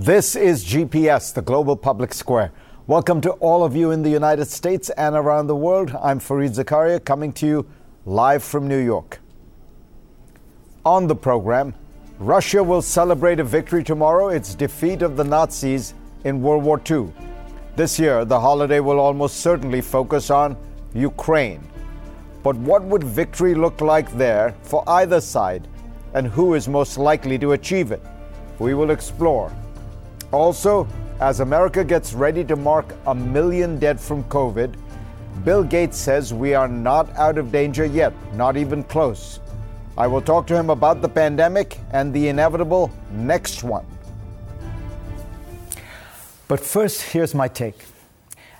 This is GPS, the Global Public Square. Welcome to all of you in the United States and around the world. I'm Fareed Zakaria coming to you live from New York. On the program, Russia will celebrate a victory tomorrow, its defeat of the Nazis in World War II. This year, the holiday will almost certainly focus on Ukraine. But what would victory look like there for either side, and who is most likely to achieve it? We will explore. Also, as America gets ready to mark a million dead from COVID, Bill Gates says we are not out of danger yet, not even close. I will talk to him about the pandemic and the inevitable next one. But first, here's my take.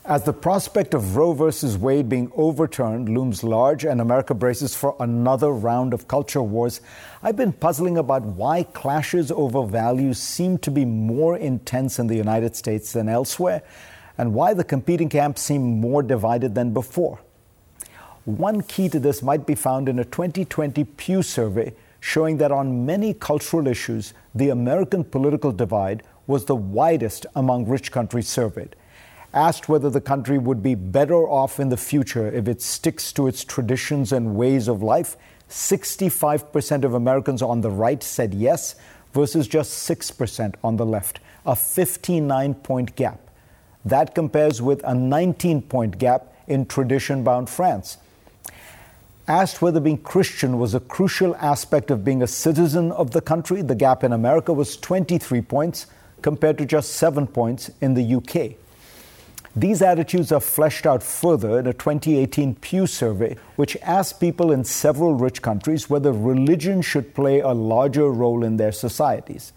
As the prospect of Roe versus Wade being overturned looms large and America braces for another round of culture wars, I've been puzzling about why clashes over values seem to be more intense in the United States than elsewhere, and why the competing camps seem more divided than before. One key to this might be found in a 2020 Pew survey showing that on many cultural issues, the American political divide was the widest among rich countries surveyed asked whether the country would be better off in the future if it sticks to its traditions and ways of life, 65% of Americans on the right said yes, versus just 6% on the left, a 59 point gap. That compares with a 19 point gap in tradition bound France. Asked whether being Christian was a crucial aspect of being a citizen of the country, the gap in America was 23 points compared to just 7 points in the UK. These attitudes are fleshed out further in a 2018 Pew survey, which asked people in several rich countries whether religion should play a larger role in their societies.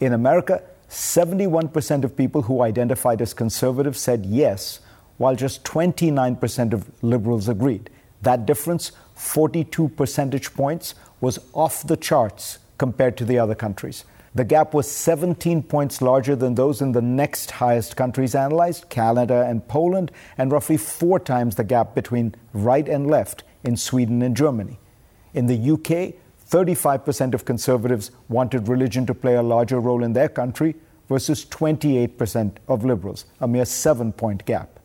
In America, 71% of people who identified as conservative said yes, while just 29% of liberals agreed. That difference, 42 percentage points, was off the charts compared to the other countries. The gap was 17 points larger than those in the next highest countries analyzed, Canada and Poland, and roughly four times the gap between right and left in Sweden and Germany. In the UK, 35% of conservatives wanted religion to play a larger role in their country versus 28% of liberals, a mere seven point gap.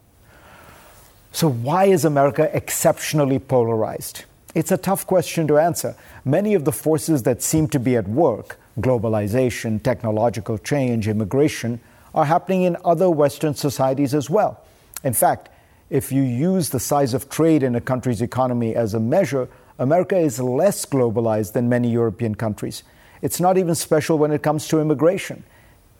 So, why is America exceptionally polarized? It's a tough question to answer. Many of the forces that seem to be at work globalization, technological change, immigration, are happening in other Western societies as well. In fact, if you use the size of trade in a country's economy as a measure, America is less globalized than many European countries. It's not even special when it comes to immigration.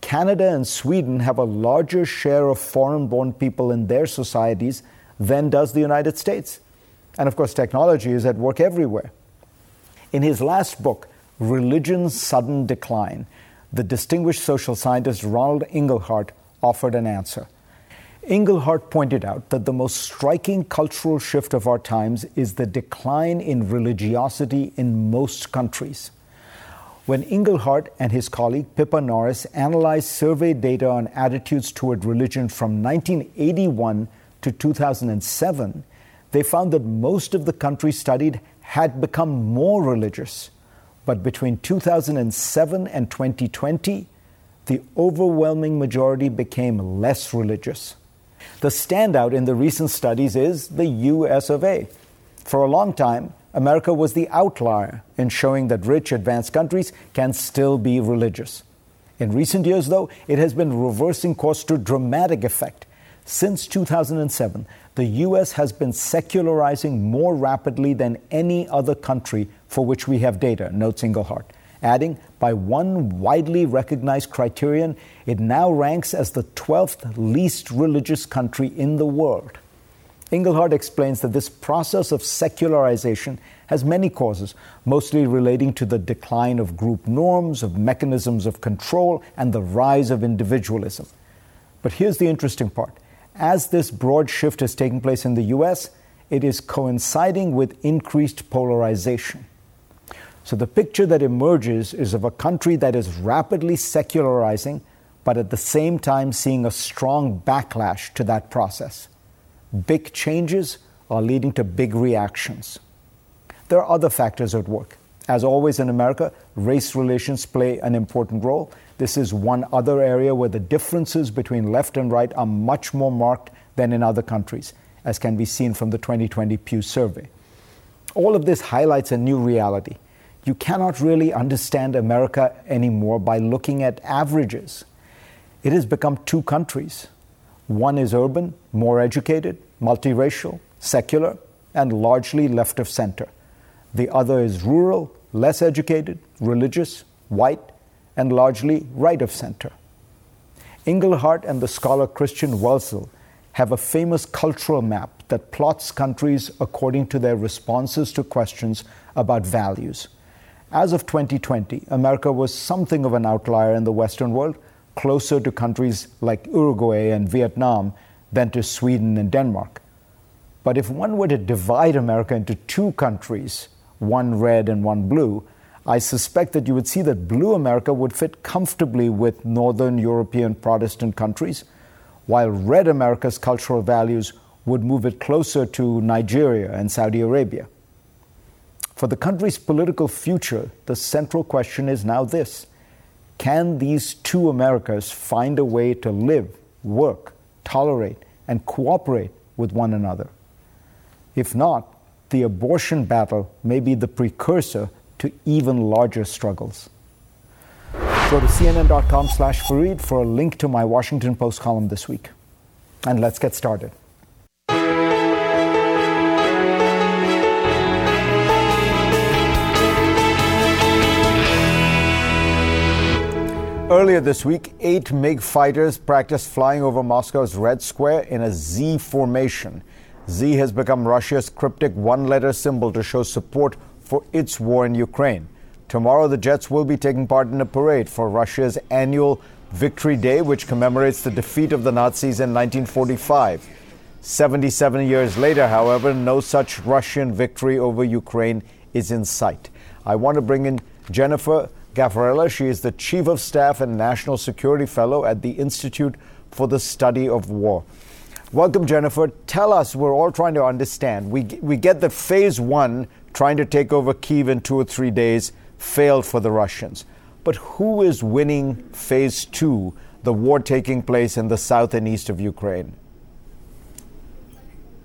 Canada and Sweden have a larger share of foreign born people in their societies than does the United States. And of course, technology is at work everywhere. In his last book, religion's sudden decline, the distinguished social scientist Ronald Inglehart offered an answer. Inglehart pointed out that the most striking cultural shift of our times is the decline in religiosity in most countries. When Inglehart and his colleague Pippa Norris analyzed survey data on attitudes toward religion from 1981 to 2007, they found that most of the countries studied had become more religious. But between 2007 and 2020, the overwhelming majority became less religious. The standout in the recent studies is the US of A. For a long time, America was the outlier in showing that rich, advanced countries can still be religious. In recent years, though, it has been reversing course to dramatic effect. Since 2007, the U.S. has been secularizing more rapidly than any other country for which we have data, notes Inglehart. Adding, by one widely recognized criterion, it now ranks as the 12th least religious country in the world. Inglehart explains that this process of secularization has many causes, mostly relating to the decline of group norms, of mechanisms of control, and the rise of individualism. But here's the interesting part as this broad shift is taking place in the US, it is coinciding with increased polarization. So the picture that emerges is of a country that is rapidly secularizing, but at the same time seeing a strong backlash to that process. Big changes are leading to big reactions. There are other factors at work. As always in America, race relations play an important role. This is one other area where the differences between left and right are much more marked than in other countries, as can be seen from the 2020 Pew survey. All of this highlights a new reality. You cannot really understand America anymore by looking at averages. It has become two countries. One is urban, more educated, multiracial, secular, and largely left of center. The other is rural, less educated, religious, white, and largely right of center. Inglehart and the scholar Christian Welzel have a famous cultural map that plots countries according to their responses to questions about values. As of 2020, America was something of an outlier in the Western world, closer to countries like Uruguay and Vietnam than to Sweden and Denmark. But if one were to divide America into two countries, one red and one blue, I suspect that you would see that blue America would fit comfortably with Northern European Protestant countries, while red America's cultural values would move it closer to Nigeria and Saudi Arabia. For the country's political future, the central question is now this Can these two Americas find a way to live, work, tolerate, and cooperate with one another? If not, the abortion battle may be the precursor to even larger struggles. Go to cnn.com slash Fareed for a link to my Washington Post column this week. And let's get started. Earlier this week, eight MiG fighters practiced flying over Moscow's Red Square in a Z formation. Z has become Russia's cryptic one letter symbol to show support for its war in Ukraine. Tomorrow, the Jets will be taking part in a parade for Russia's annual Victory Day, which commemorates the defeat of the Nazis in 1945. 77 years later, however, no such Russian victory over Ukraine is in sight. I want to bring in Jennifer Cafarella. She is the Chief of Staff and National Security Fellow at the Institute for the Study of War. Welcome, Jennifer. Tell us, we're all trying to understand. We, we get the phase one trying to take over Kiev in two or three days failed for the Russians. But who is winning phase two, the war taking place in the south and east of Ukraine?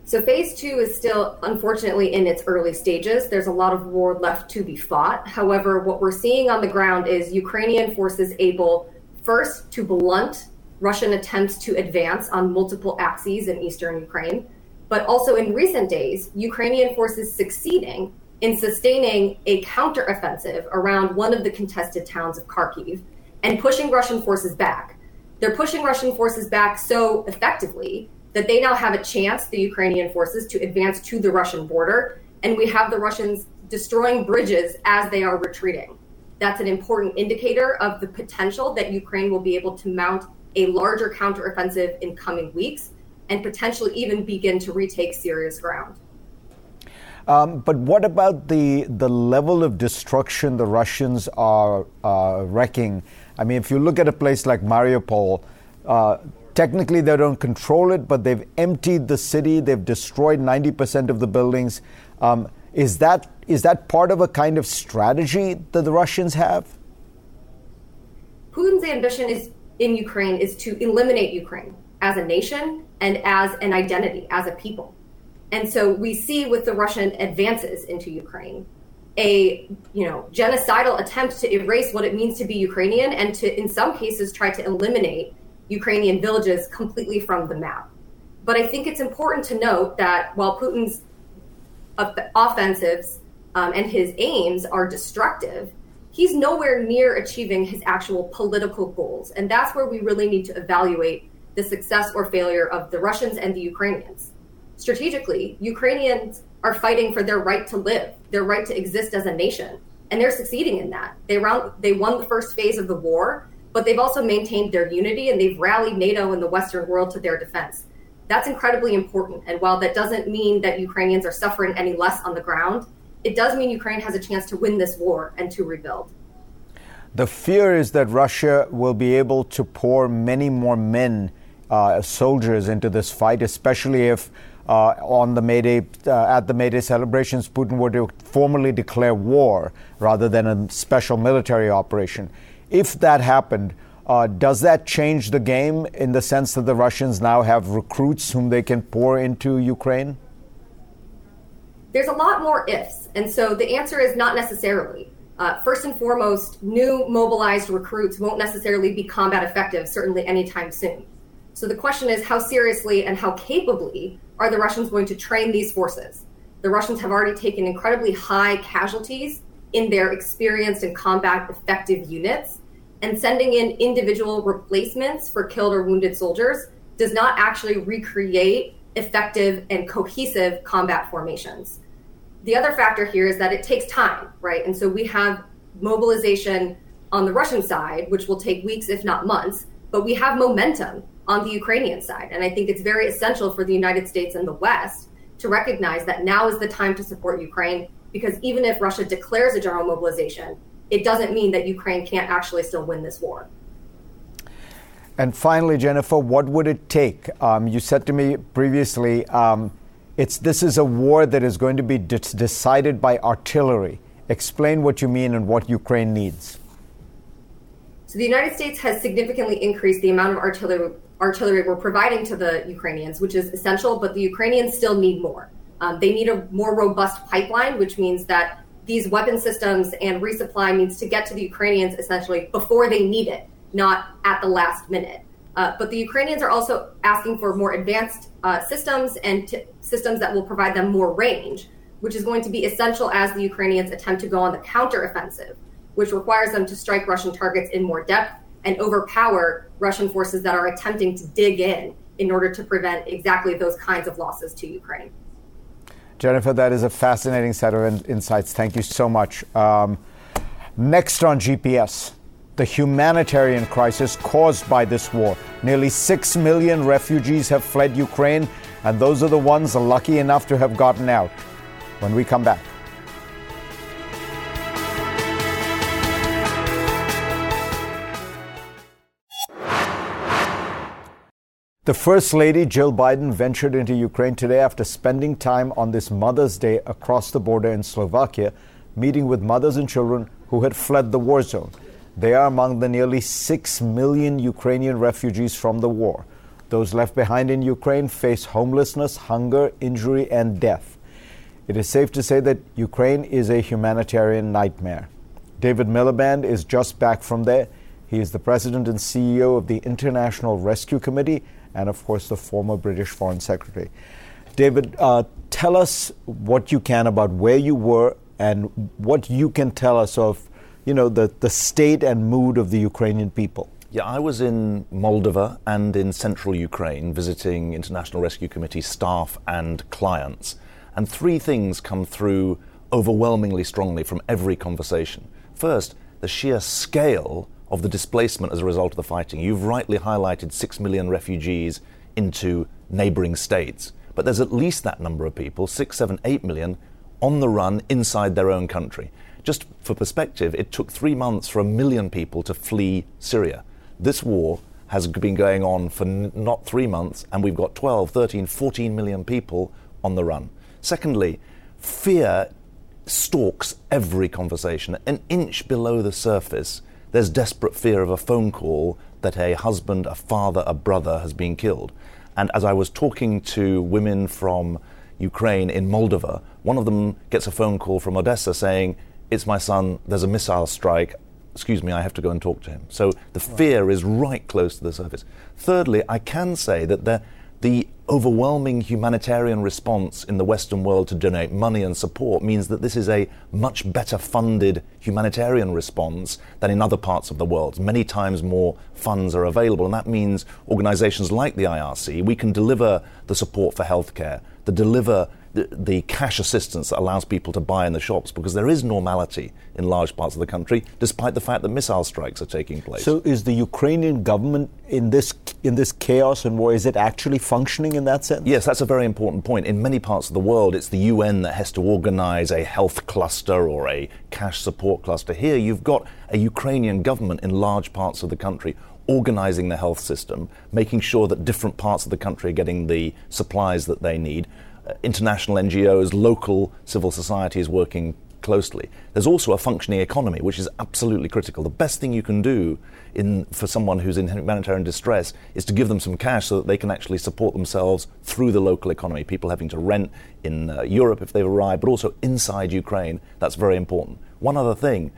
So, phase two is still, unfortunately, in its early stages. There's a lot of war left to be fought. However, what we're seeing on the ground is Ukrainian forces able, first, to blunt Russian attempts to advance on multiple axes in eastern Ukraine but also in recent days, Ukrainian forces succeeding in sustaining a counteroffensive around one of the contested towns of Kharkiv and pushing Russian forces back. They're pushing Russian forces back so effectively that they now have a chance, the Ukrainian forces, to advance to the Russian border. And we have the Russians destroying bridges as they are retreating. That's an important indicator of the potential that Ukraine will be able to mount a larger counteroffensive in coming weeks and potentially even begin to retake serious ground. Um, but what about the the level of destruction the Russians are uh, wrecking? I mean, if you look at a place like Mariupol, uh, technically they don't control it, but they've emptied the city. They've destroyed ninety percent of the buildings. Um, is that is that part of a kind of strategy that the Russians have? Putin's ambition is in Ukraine is to eliminate Ukraine as a nation and as an identity, as a people. And so we see with the Russian advances into Ukraine a you know genocidal attempt to erase what it means to be Ukrainian and to in some cases try to eliminate Ukrainian villages completely from the map. But I think it's important to note that while Putin's offensives um, and his aims are destructive, he's nowhere near achieving his actual political goals. And that's where we really need to evaluate the success or failure of the Russians and the Ukrainians. Strategically, Ukrainians are fighting for their right to live, their right to exist as a nation, and they're succeeding in that. They round, they won the first phase of the war, but they've also maintained their unity and they've rallied NATO and the Western world to their defense. That's incredibly important. And while that doesn't mean that Ukrainians are suffering any less on the ground, it does mean Ukraine has a chance to win this war and to rebuild. The fear is that Russia will be able to pour many more men, uh, soldiers, into this fight, especially if uh, on the May Day, uh, at the May Day celebrations, Putin were to formally declare war rather than a special military operation. If that happened, uh, does that change the game in the sense that the Russians now have recruits whom they can pour into Ukraine? There's a lot more ifs. And so the answer is not necessarily. Uh, first and foremost, new mobilized recruits won't necessarily be combat effective, certainly anytime soon. So the question is how seriously and how capably are the Russians going to train these forces? The Russians have already taken incredibly high casualties in their experienced and combat effective units and sending in individual replacements for killed or wounded soldiers does not actually recreate effective and cohesive combat formations. The other factor here is that it takes time, right? And so we have mobilization on the Russian side, which will take weeks, if not months, but we have momentum on the Ukrainian side. And I think it's very essential for the United States and the West to recognize that now is the time to support Ukraine because even if Russia declares a general mobilization, it doesn't mean that Ukraine can't actually still win this war. And finally, Jennifer, what would it take? Um, you said to me previously, um, it's this is a war that is going to be de- decided by artillery. Explain what you mean and what Ukraine needs. So the United States has significantly increased the amount of artillery artillery we're providing to the Ukrainians, which is essential, but the Ukrainians still need more. Um, they need a more robust pipeline, which means that these weapon systems and resupply needs to get to the Ukrainians essentially before they need it, not at the last minute. Uh, but the Ukrainians are also asking for more advanced uh, systems and t- systems that will provide them more range, which is going to be essential as the Ukrainians attempt to go on the counteroffensive, which requires them to strike Russian targets in more depth and overpower Russian forces that are attempting to dig in in order to prevent exactly those kinds of losses to Ukraine. Jennifer, that is a fascinating set of in- insights. Thank you so much. Um, next on GPS, the humanitarian crisis caused by this war. Nearly 6 million refugees have fled Ukraine, and those are the ones lucky enough to have gotten out. When we come back. The First Lady, Jill Biden, ventured into Ukraine today after spending time on this Mother's Day across the border in Slovakia, meeting with mothers and children who had fled the war zone. They are among the nearly 6 million Ukrainian refugees from the war. Those left behind in Ukraine face homelessness, hunger, injury, and death. It is safe to say that Ukraine is a humanitarian nightmare. David Miliband is just back from there. He is the president and CEO of the International Rescue Committee and, of course, the former British Foreign Secretary. David, uh, tell us what you can about where you were and what you can tell us of, you know, the, the state and mood of the Ukrainian people. Yeah, I was in Moldova and in central Ukraine visiting International Rescue Committee staff and clients. And three things come through overwhelmingly strongly from every conversation. First, the sheer scale of the displacement as a result of the fighting. You've rightly highlighted 6 million refugees into neighboring states. But there's at least that number of people, six, seven, eight million, on the run inside their own country. Just for perspective, it took three months for a million people to flee Syria. This war has been going on for n- not three months, and we've got 12, 13, 14 million people on the run. Secondly, fear stalks every conversation. An inch below the surface, there's desperate fear of a phone call that a husband, a father, a brother has been killed. And as I was talking to women from Ukraine in Moldova, one of them gets a phone call from Odessa saying, it's my son, there's a missile strike, excuse me, I have to go and talk to him. So the fear is right close to the surface. Thirdly, I can say that the, the overwhelming humanitarian response in the Western world to donate money and support means that this is a much better funded humanitarian response than in other parts of the world. Many times more funds are available, and that means organizations like the IRC, we can deliver the support for healthcare, to deliver the, the, cash assistance that allows people to buy in the shops because there is normality in large parts of the country, despite the fact that missile strikes are taking place. So, is the Ukrainian government in this in this chaos and war? Is it actually functioning in that sense? Yes, that's a very important point. In many parts of the world, it's the UN that has to organise a health cluster or a cash support cluster. Here, you've got a Ukrainian government in large parts of the country organizing the health system, making sure that different parts of the country are getting the supplies that they need, international NGOs, local civil society is working closely. There's also a functioning economy, which is absolutely critical. The best thing you can do in, for someone who's in humanitarian distress is to give them some cash so that they can actually support themselves through the local economy. People having to rent in uh, Europe if they've arrived, but also inside Ukraine. That's very important. One other thing.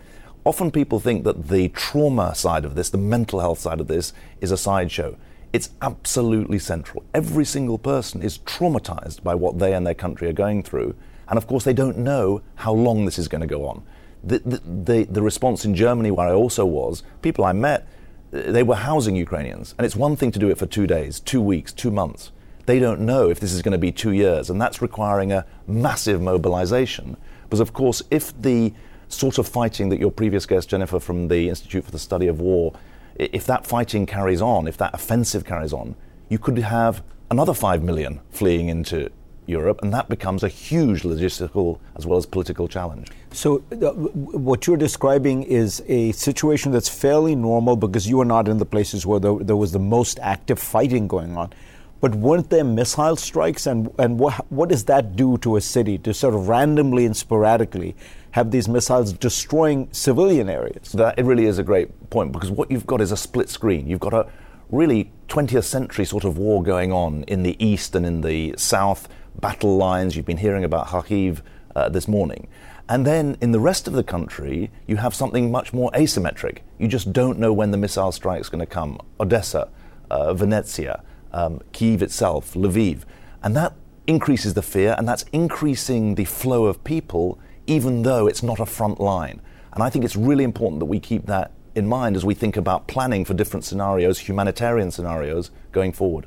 Often people think that the trauma side of this, the mental health side of this, is a sideshow. It's absolutely central. Every single person is traumatized by what they and their country are going through. And of course, they don't know how long this is going to go on. The, the, the, the, response in Germany, where I also was, people I met, they were housing Ukrainians. And it's one thing to do it for two days, two weeks, two months. They don't know if this is going to be two years. And that's requiring a massive mobilization. Because, of course, if the sort of fighting that your previous guest, Jennifer, from the Institute for the Study of War, if that fighting carries on, if that offensive carries on, you could have another 5 million fleeing into Europe, and that becomes a huge logistical as well as political challenge. So, uh, what you're describing is a situation that's fairly normal because you are not in the places where there, there was the most active fighting going on. But weren't there missile strikes, and, and what, what does that do to a city to sort of randomly and sporadically have these missiles destroying civilian areas. That it really is a great point because what you've got is a split screen. You've got a really 20th century sort of war going on in the east and in the south, battle lines. You've been hearing about Kharkiv uh, this morning. And then in the rest of the country, you have something much more asymmetric. You just don't know when the missile strike is going to come. Odessa, uh, Vinnytsia, um, Kiev itself, Lviv. And that increases the fear, and that's increasing the flow of people even though it's not a front line. And I think it's really important that we keep that in mind as we think about planning for different scenarios, humanitarian scenarios, going forward.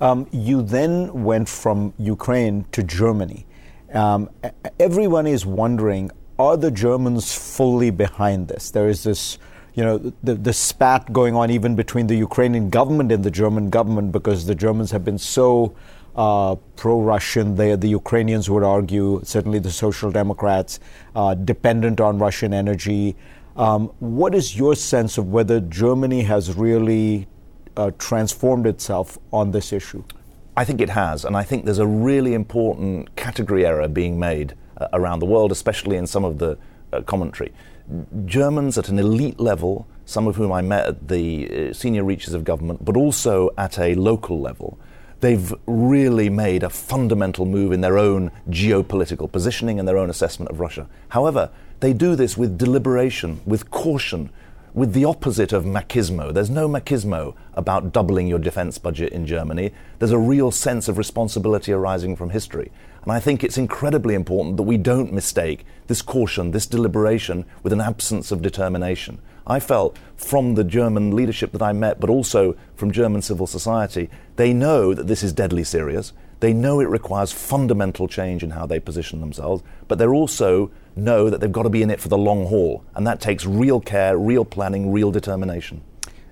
Um, you then went from Ukraine to Germany. Um, everyone is wondering are the Germans fully behind this? There is this, you know, the, the spat going on even between the Ukrainian government and the German government because the Germans have been so uh, pro-Russian. The Ukrainians would argue, certainly the Social Democrats, uh, dependent on Russian energy. Um, what is your sense of whether Germany has really uh, transformed itself on this issue? I think it has, and I think there's a really important category error being made uh, around the world, especially in some of the uh, commentary. Germans at an elite level, some of whom I met at the uh, senior reaches of government, but also at a local level, they've really made a fundamental move in their own geopolitical positioning and their own assessment of Russia. However, they do this with deliberation, with caution, with the opposite of machismo. There's no machismo about doubling your defense budget in Germany. There's a real sense of responsibility arising from history. And I think it's incredibly important that we don't mistake this caution, this deliberation, with an absence of determination. I felt from the German leadership that I met, but also from German civil society, they know that this is deadly serious. They know it requires fundamental change in how they position themselves, but they also know that they've got to be in it for the long haul. And that takes real care, real planning, real determination.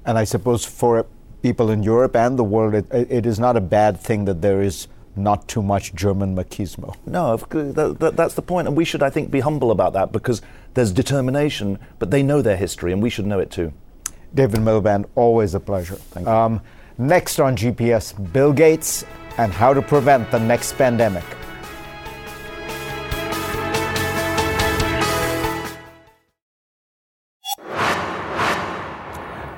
And I suppose for people in Europe and the world, it, it is not a bad thing that there is not too much German machismo. No, that, that, that's the. And we should, I think, be humble about that because there's determination, but they know their history, and we should know it too. David Miliband, always a pleasure. Thank you. Um, next on GPS, Bill Gates and how to prevent the next pandemic.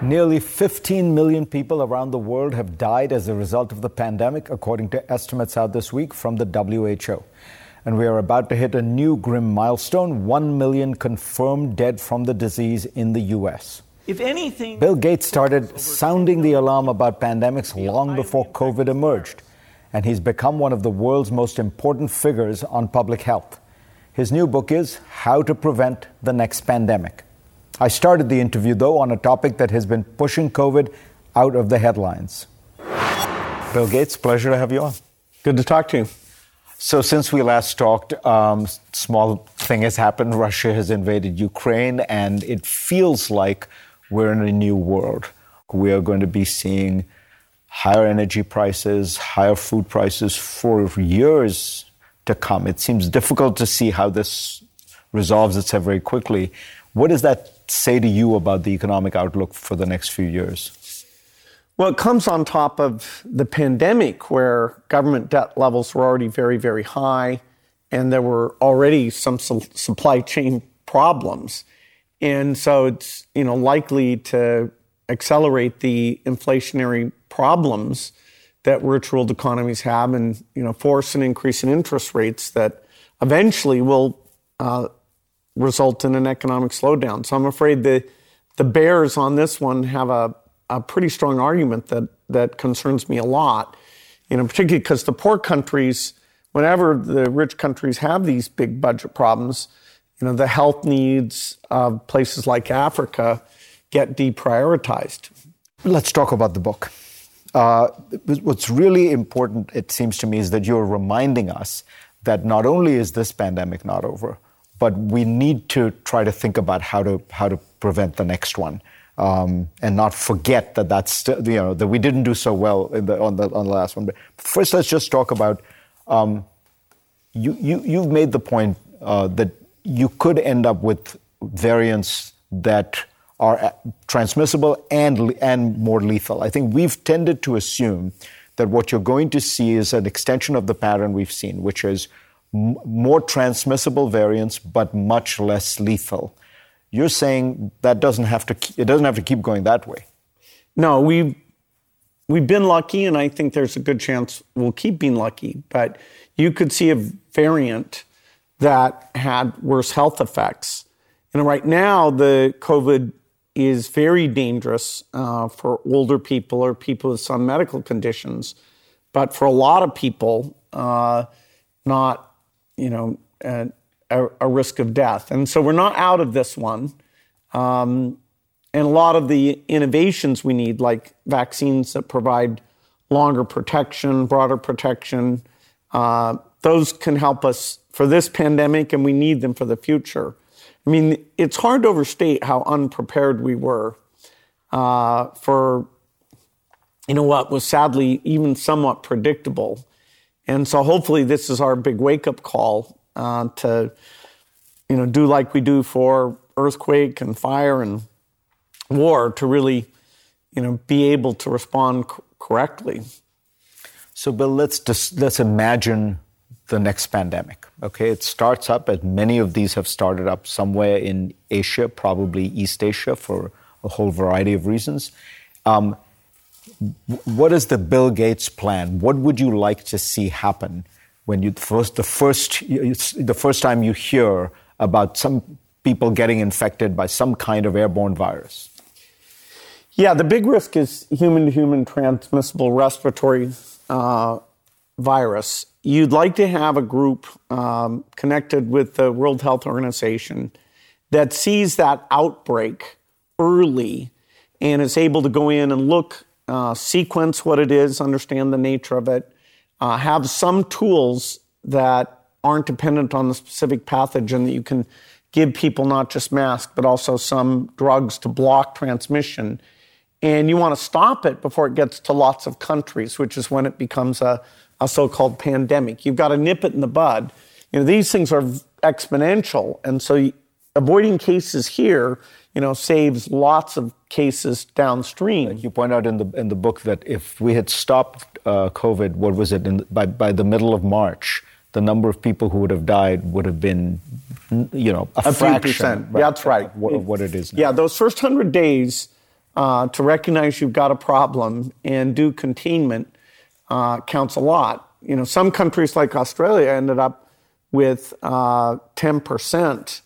Nearly 15 million people around the world have died as a result of the pandemic, according to estimates out this week from the WHO. and we are about to hit a new grim milestone 1 million confirmed dead from the disease in the U.S. If anything, Bill Gates started sounding the alarm about pandemics long before COVID emerged, and he's become one of the world's most important figures on public health. His new book is How to Prevent the Next Pandemic. I started the interview, though, on a topic that has been pushing COVID out of the headlines. Bill Gates, pleasure to have you on. Good to talk to you. So, since we last talked, um, small thing has happened. Russia has invaded Ukraine, and it feels like we're in a new world. We are going to be seeing higher energy prices, higher food prices for years to come. It seems difficult to see how this resolves itself very quickly. What does that say to you about the economic outlook for the next few years? Well, it comes on top of the pandemic where government debt levels were already very, very high, and there were already some su- supply chain problems. And so it's, you know, likely to accelerate the inflationary problems that rich world economies have and, you know, force an increase in interest rates that eventually will uh, result in an economic slowdown. So I'm afraid the, the bears on this one have a, a pretty strong argument that, that concerns me a lot, you know, particularly because the poor countries, whenever the rich countries have these big budget problems, you know, the health needs of places like Africa get deprioritized. Let's talk about the book. Uh, what's really important, it seems to me, is that you're reminding us that not only is this pandemic not over, but we need to try to think about how to how to prevent the next one, um, and not forget that that's you know that we didn't do so well the, on the on the last one. But first, let's just talk about um, you you you've made the point uh, that you could end up with variants that are uh, transmissible and, and more lethal. I think we've tended to assume that what you're going to see is an extension of the pattern we've seen, which is more transmissible variants but much less lethal. You're saying that doesn't have to it doesn't have to keep going that way. No, we we've been lucky, and I think there's a good chance we'll keep being lucky. But you could see a variant that had worse health effects. And right now the COVID is very dangerous uh, for older people or people with some medical conditions, but for a lot of people, uh, not you know a, a, risk of death. And so we're not out of this one. Um, and a lot of the innovations we need, like vaccines that provide longer protection, broader protection, uh, those can help us for this pandemic and we need them for the future. I mean, it's hard to overstate how unprepared we were uh, for, you know, what was sadly even somewhat predictable. And so hopefully this is our big wake up call uh, to, you know, do like we do for earthquake and fire and war to really, you know, be able to respond correctly. So, Bill, let's just, let's imagine the next pandemic. Okay, it starts up, as many of these have started up somewhere in Asia, probably East Asia, for a whole variety of reasons. Um, what is the Bill Gates plan? What would you like to see happen when you first the first the first time you hear about some people getting infected by some kind of airborne virus? Yeah, the big risk is human to human transmissible respiratory uh, virus you'd like to have a group um, connected with the World Health Organization that sees that outbreak early and is able to go in and look, uh, sequence what it is, understand the nature of it, uh, have some tools that aren't dependent on the specific pathogen that you can give people not just masks, but also some drugs to block transmission. And you want to stop it before it gets to lots of countries, which is when it becomes a a so-called pandemic. You've got to nip it in the bud. You know, these things are exponential, and so avoiding cases here, you know, saves lots of cases downstream. You point out in the in the book that if we had stopped uh, COVID, what was it in, by by the middle of March? The number of people who would have died would have been, you know, a, a fraction. Percent. Right, that's right. What, what it is now. Yeah, those first hundred days uh, to recognize you've got a problem and do containment uh, counts a lot. You know, some countries like Australia ended up with uh, 10%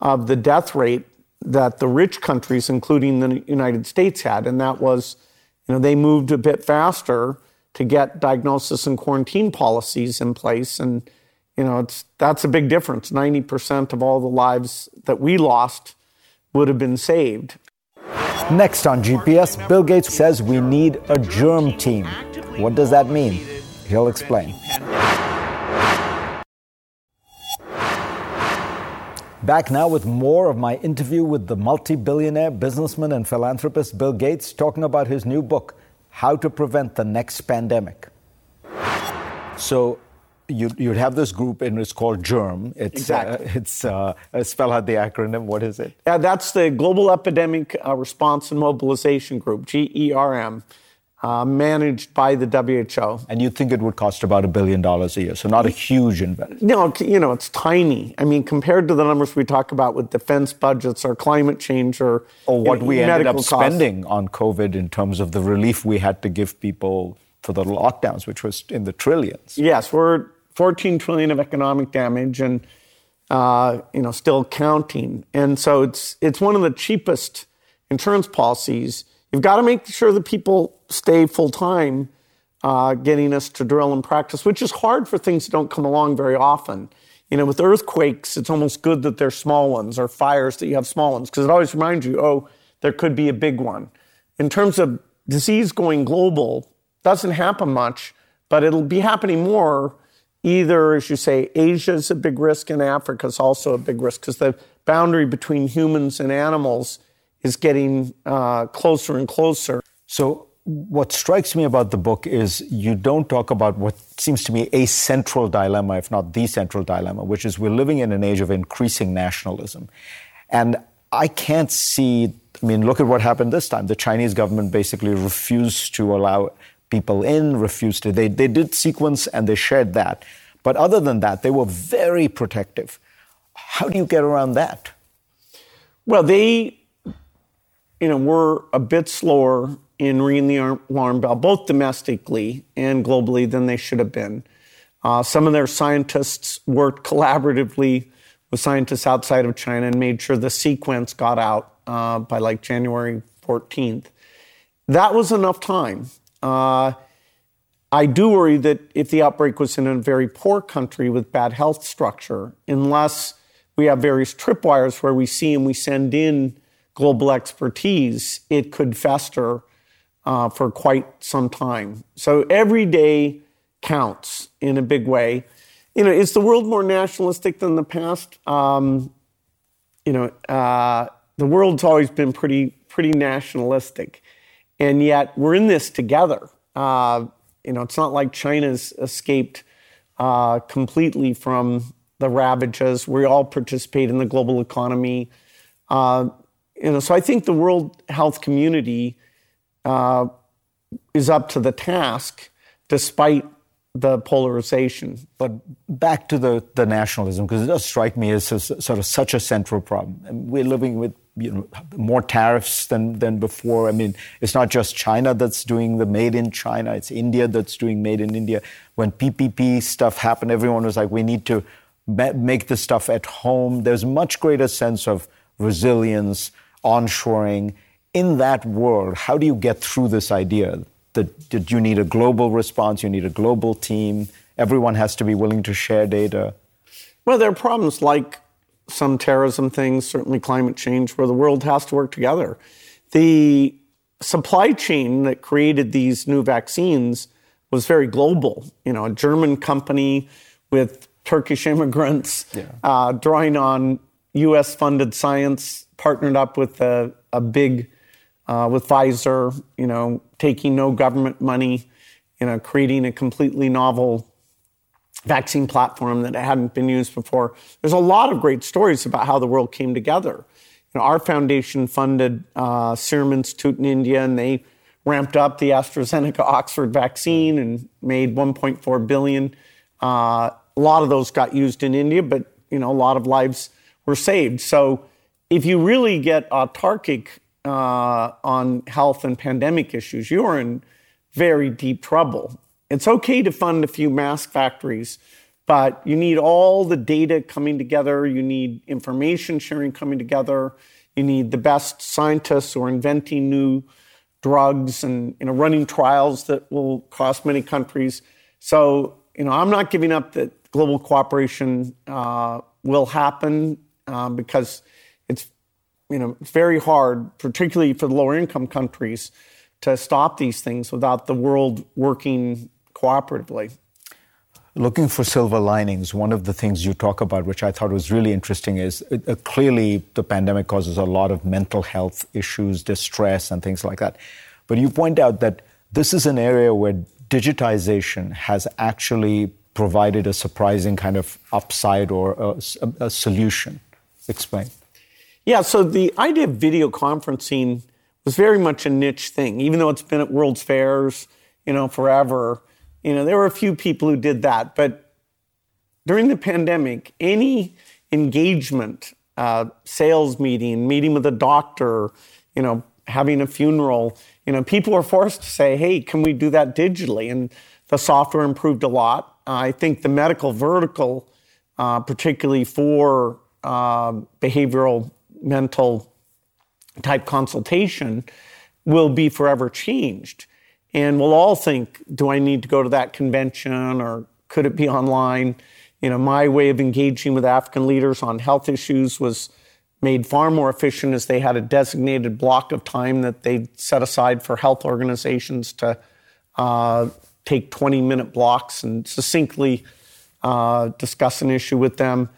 of the death rate that the rich countries, including the United States, had. And that was, you know, they moved a bit faster to get diagnosis and quarantine policies in place. And, you know, it's, that's a big difference. 90% of all the lives that we lost would have been saved. Next on GPS, Bill Gates says we need a germ team. What does that mean? He'll explain. Back now with more of my interview with the multi billionaire businessman and philanthropist Bill Gates, talking about his new book, How to Prevent the Next Pandemic. So, you'd, you'd have this group, and it's called GERM. It's, exactly. Uh, it's uh, spell out the acronym. What is it? Yeah, that's the Global Epidemic uh, Response and Mobilization Group, GERM uh, managed by the WHO. And you think it would cost about a billion dollars a year, so not a huge investment. No, you know, it's tiny. I mean, compared to the numbers we talk about with defense budgets or climate change or, or what you know, we ended up costs. spending on COVID in terms of the relief we had to give people for the lockdowns, which was in the trillions. Yes, we're 14 trillion of economic damage and uh, you know still counting. And so it's it's one of the cheapest insurance policies You've got to make sure that people stay full time uh, getting us to drill and practice, which is hard for things that don't come along very often. You know, with earthquakes, it's almost good that they're small ones, or fires that you have small ones, because it always reminds you, oh, there could be a big one. In terms of disease going global, doesn't happen much, but it'll be happening more. Either, as you say, Asia is a big risk and Africa is also a big risk because the boundary between humans and animals is getting uh, closer and closer. So, what strikes me about the book is you don't talk about what seems to me a central dilemma, if not the central dilemma, which is we're living in an age of increasing nationalism. And I can't see, I mean, look at what happened this time. The Chinese government basically refused to allow people in, refused to, they, they did sequence and they shared that. But other than that, they were very protective. How do you get around that? Well, they you know, we're a bit slower in ringing the alarm bell, both domestically and globally, than they should have been. Uh, some of their scientists worked collaboratively with scientists outside of China and made sure the sequence got out uh, by like January 14th. That was enough time. Uh, I do worry that if the outbreak was in a very poor country with bad health structure, unless we have various tripwires where we see and we send in global expertise, it could fester uh, for quite some time. So every day counts in a big way. You know, is the world more nationalistic than the past? Um, you know, uh, the world's always been pretty pretty nationalistic, and yet we're in this together. Uh, you know, it's not like China's escaped uh, completely from the ravages. We all participate in the global economy. Uh, you know, so I think the World Health Community uh, is up to the task, despite the polarization. But back to the, the nationalism, because it does strike me as a, sort of such a central problem. we're living with you know, more tariffs than, than before. I mean, it's not just China that's doing the made in China, it's India that's doing made in India. When PPP stuff happened, everyone was like, we need to make this stuff at home. There's much greater sense of resilience, onshoring. In that world, how do you get through this idea that, that you need a global response, you need a global team, everyone has to be willing to share data? Well, there are problems like some terrorism things, certainly climate change, where the world has to work together. The supply chain that created these new vaccines was very global. You know, a German company with Turkish immigrants yeah. uh, drawing on U.S. funded science partnered up with a, a big, uh, with Pfizer, you know, taking no government money, you know, creating a completely novel vaccine platform that hadn't been used before. There's a lot of great stories about how the world came together. You know, our foundation funded uh, Serum Institute in India, and they ramped up the AstraZeneca Oxford vaccine and made 1.4 billion. Uh, a lot of those got used in India, but you know, a lot of lives were saved. So if you really get autarkic uh, on health and pandemic issues, you're in very deep trouble. It's okay to fund a few mask factories, but you need all the data coming together. You need information sharing coming together. You need the best scientists who are inventing new drugs and you know running trials that will cost many countries. So you know I'm not giving up that global cooperation uh, will happen uh, because you know very hard, particularly for the lower income countries, to stop these things without the world working cooperatively. Looking for silver linings, one of the things you talk about, which I thought was really interesting, is uh, clearly the pandemic causes a lot of mental health issues, distress, and things like that. But you point out that this is an area where digitization has actually provided a surprising kind of upside or a, a solution. Explain. Yeah, so the idea of video conferencing was very much a niche thing, even though it's been at World's Fairs, you know, forever. You know, there were a few people who did that, but during the pandemic, any engagement, uh, sales meeting, meeting with a doctor, you know, having a funeral, you know, people were forced to say, "Hey, can we do that digitally?" And the software improved a lot. Uh, I think the medical vertical, uh, particularly for uh, behavioral mental type consultation, will be forever changed. And we'll all think, do I need to go to that convention or could it be online? You know, my way of engaging with African leaders on health issues was made far more efficient as they had a designated block of time that they set aside for health organizations to uh, take 20 minute blocks and succinctly uh, discuss an issue with them.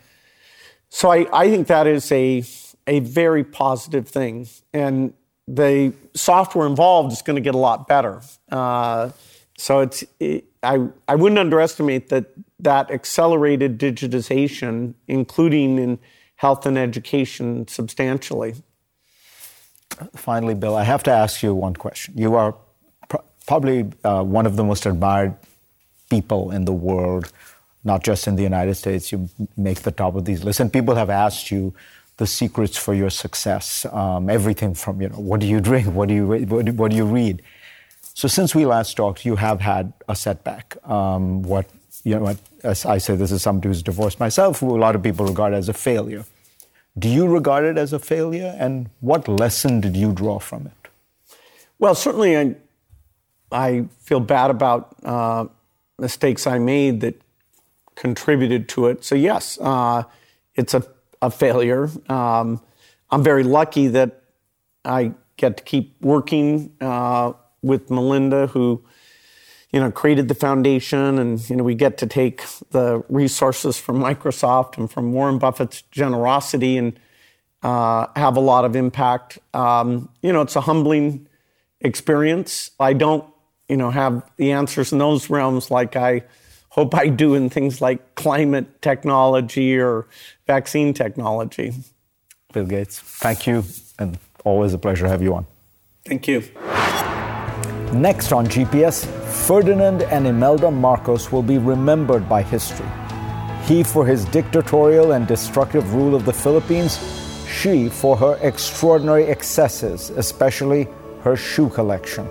So I, I think that is a, a very positive thing. And the software involved is going to get a lot better. Uh, so it's it, I I wouldn't underestimate that that accelerated digitization, including in health and education, substantially. Finally, Bill, I have to ask you one question. You are pr- probably uh, one of the most admired people in the world, not just in the United States. You make the top of these lists, and people have asked you the secrets for your success. Um, everything from you know what do you drink, what do you what do, what do you read. So since we last talked, you have had a setback. Um, what you know, as I say, this is somebody who's divorced myself, who a lot of people regard as a failure. Do you regard it as a failure, and what lesson did you draw from it? Well, certainly, I, I feel bad about uh, mistakes I made that contributed to it. So yes, uh, it's a a failure. Um, I'm very lucky that I get to keep working uh, with Melinda, who you know created the foundation, and you know we get to take the resources from Microsoft and from Warren Buffett's generosity and uh, have a lot of impact. Um, you know, it's a humbling experience. I don't you know have the answers in those realms like I hope I do in things like climate technology or vaccine technology. Bill Gates, thank you, and always a pleasure to have you on. Thank you. Next on GPS, Ferdinand and Imelda Marcos will be remembered by history. He for his dictatorial and destructive rule of the Philippines, she for her extraordinary excesses, especially her shoe collection.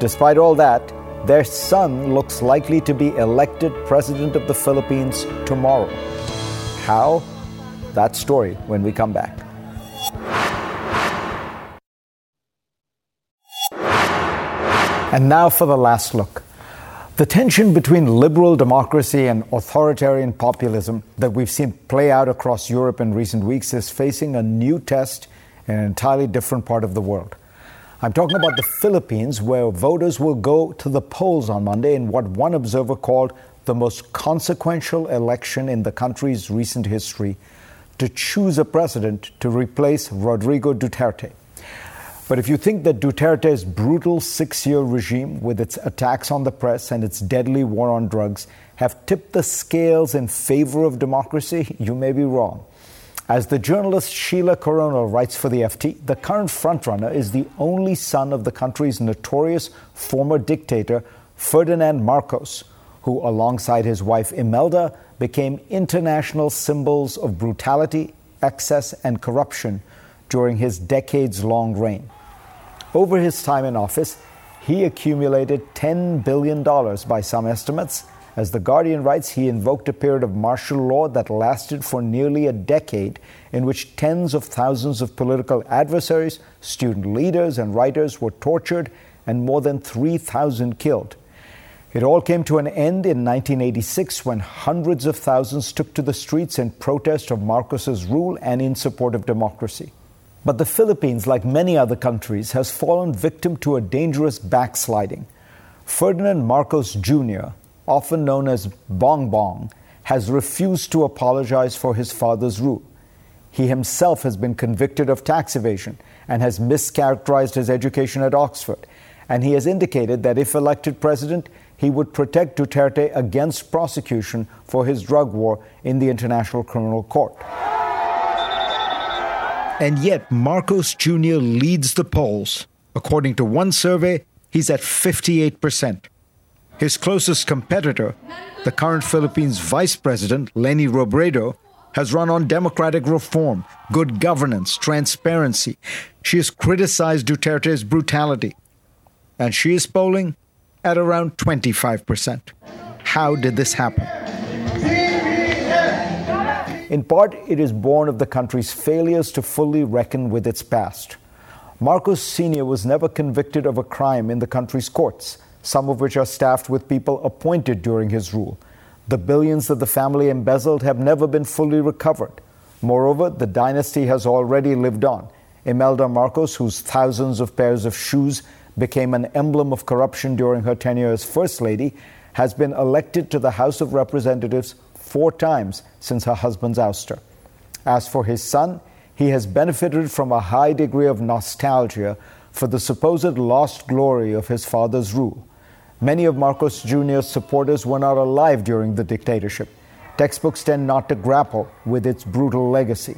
Despite all that, their son looks likely to be elected president of the Philippines tomorrow. How? That story when we come back. And now for the last look. The tension between liberal democracy and authoritarian populism that we've seen play out across Europe in recent weeks is facing a new test in an entirely different part of the world. I'm talking about the Philippines, where voters will go to the polls on Monday in what one observer called the most consequential election in the country's recent history to choose a president to replace Rodrigo Duterte. But if you think that Duterte's brutal six year regime, with its attacks on the press and its deadly war on drugs, have tipped the scales in favor of democracy, you may be wrong. As the journalist Sheila Coronel writes for the FT, the current frontrunner is the only son of the country's notorious former dictator, Ferdinand Marcos, who, alongside his wife Imelda, became international symbols of brutality, excess, and corruption during his decades long reign. Over his time in office, he accumulated $10 billion by some estimates As The Guardian writes, he invoked a period of martial law that lasted for nearly a decade, in which tens of thousands of political adversaries, student leaders, and writers were tortured and more than 3,000 killed. It all came to an end in 1986 when hundreds of thousands took to the streets in protest of Marcos's rule and in support of democracy. But the Philippines, like many other countries, has fallen victim to a dangerous backsliding. Ferdinand Marcos Jr., often known as Bong Bong, has refused to apologize for his father's rule. He himself has been convicted of tax evasion and has mischaracterized his education at Oxford. And he has indicated that if elected president, he would protect Duterte against prosecution for his drug war in the International Criminal Court. And yet, Marcos Jr. leads the polls. According to one survey, he's at 58%. His closest competitor, the current Philippines Vice President, Leni Robredo, has run on democratic reform, good governance, transparency. She has criticized Duterte's brutality. And she is polling at around 25%. How did this happen? In part, it is born of the country's failures to fully reckon with its past. Marcos Sr. was never convicted of a crime in the country's courts some of which are staffed with people appointed during his rule. The billions that the family embezzled have never been fully recovered. Moreover, the dynasty has already lived on. Imelda Marcos, whose thousands of pairs of shoes became an emblem of corruption during her tenure as First Lady, has been elected to the House of Representatives four times since her husband's ouster. As for his son, he has benefited from a high degree of nostalgia for the supposed lost glory of his father's rule. Many of Marcos Jr.'s supporters were not alive during the dictatorship. Textbooks tend not to grapple with its brutal legacy.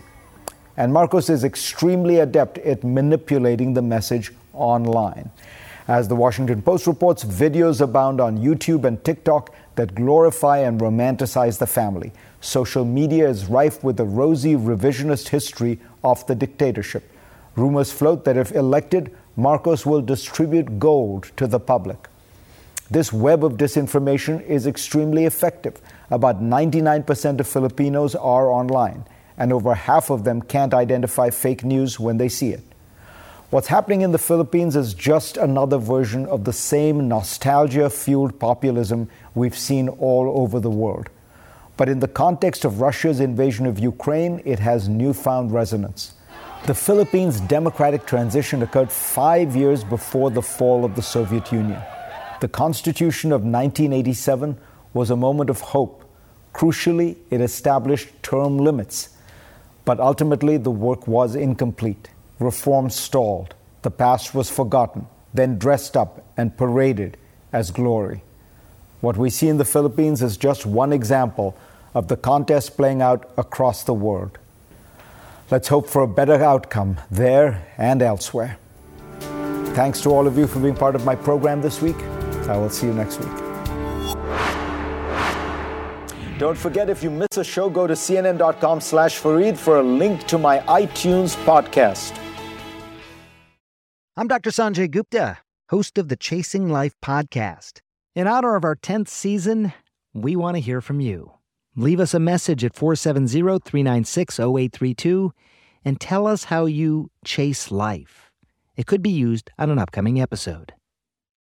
And Marcos is extremely adept at manipulating the message online. As the Washington Post reports, videos abound on YouTube and TikTok that glorify and romanticize the family. Social media is rife with a rosy revisionist history of the dictatorship. Rumors float that if elected, Marcos will distribute gold to the public. This web of disinformation is extremely effective. About 99% of Filipinos are online, and over half of them can't identify fake news when they see it. What's happening in the Philippines is just another version of the same nostalgia fueled populism we've seen all over the world. But in the context of Russia's invasion of Ukraine, it has newfound resonance. The Philippines' democratic transition occurred five years before the fall of the Soviet Union. The Constitution of 1987 was a moment of hope. Crucially, it established term limits. But ultimately, the work was incomplete. Reform stalled. The past was forgotten, then dressed up and paraded as glory. What we see in the Philippines is just one example of the contest playing out across the world. Let's hope for a better outcome there and elsewhere. Thanks to all of you for being part of my program this week. I will see you next week. Don't forget, if you miss a show, go to cnn.com slash Fareed for a link to my iTunes podcast. I'm Dr. Sanjay Gupta, host of the Chasing Life podcast. In honor of our 10th season, we want to hear from you. Leave us a message at 470 396 0832 and tell us how you chase life. It could be used on an upcoming episode.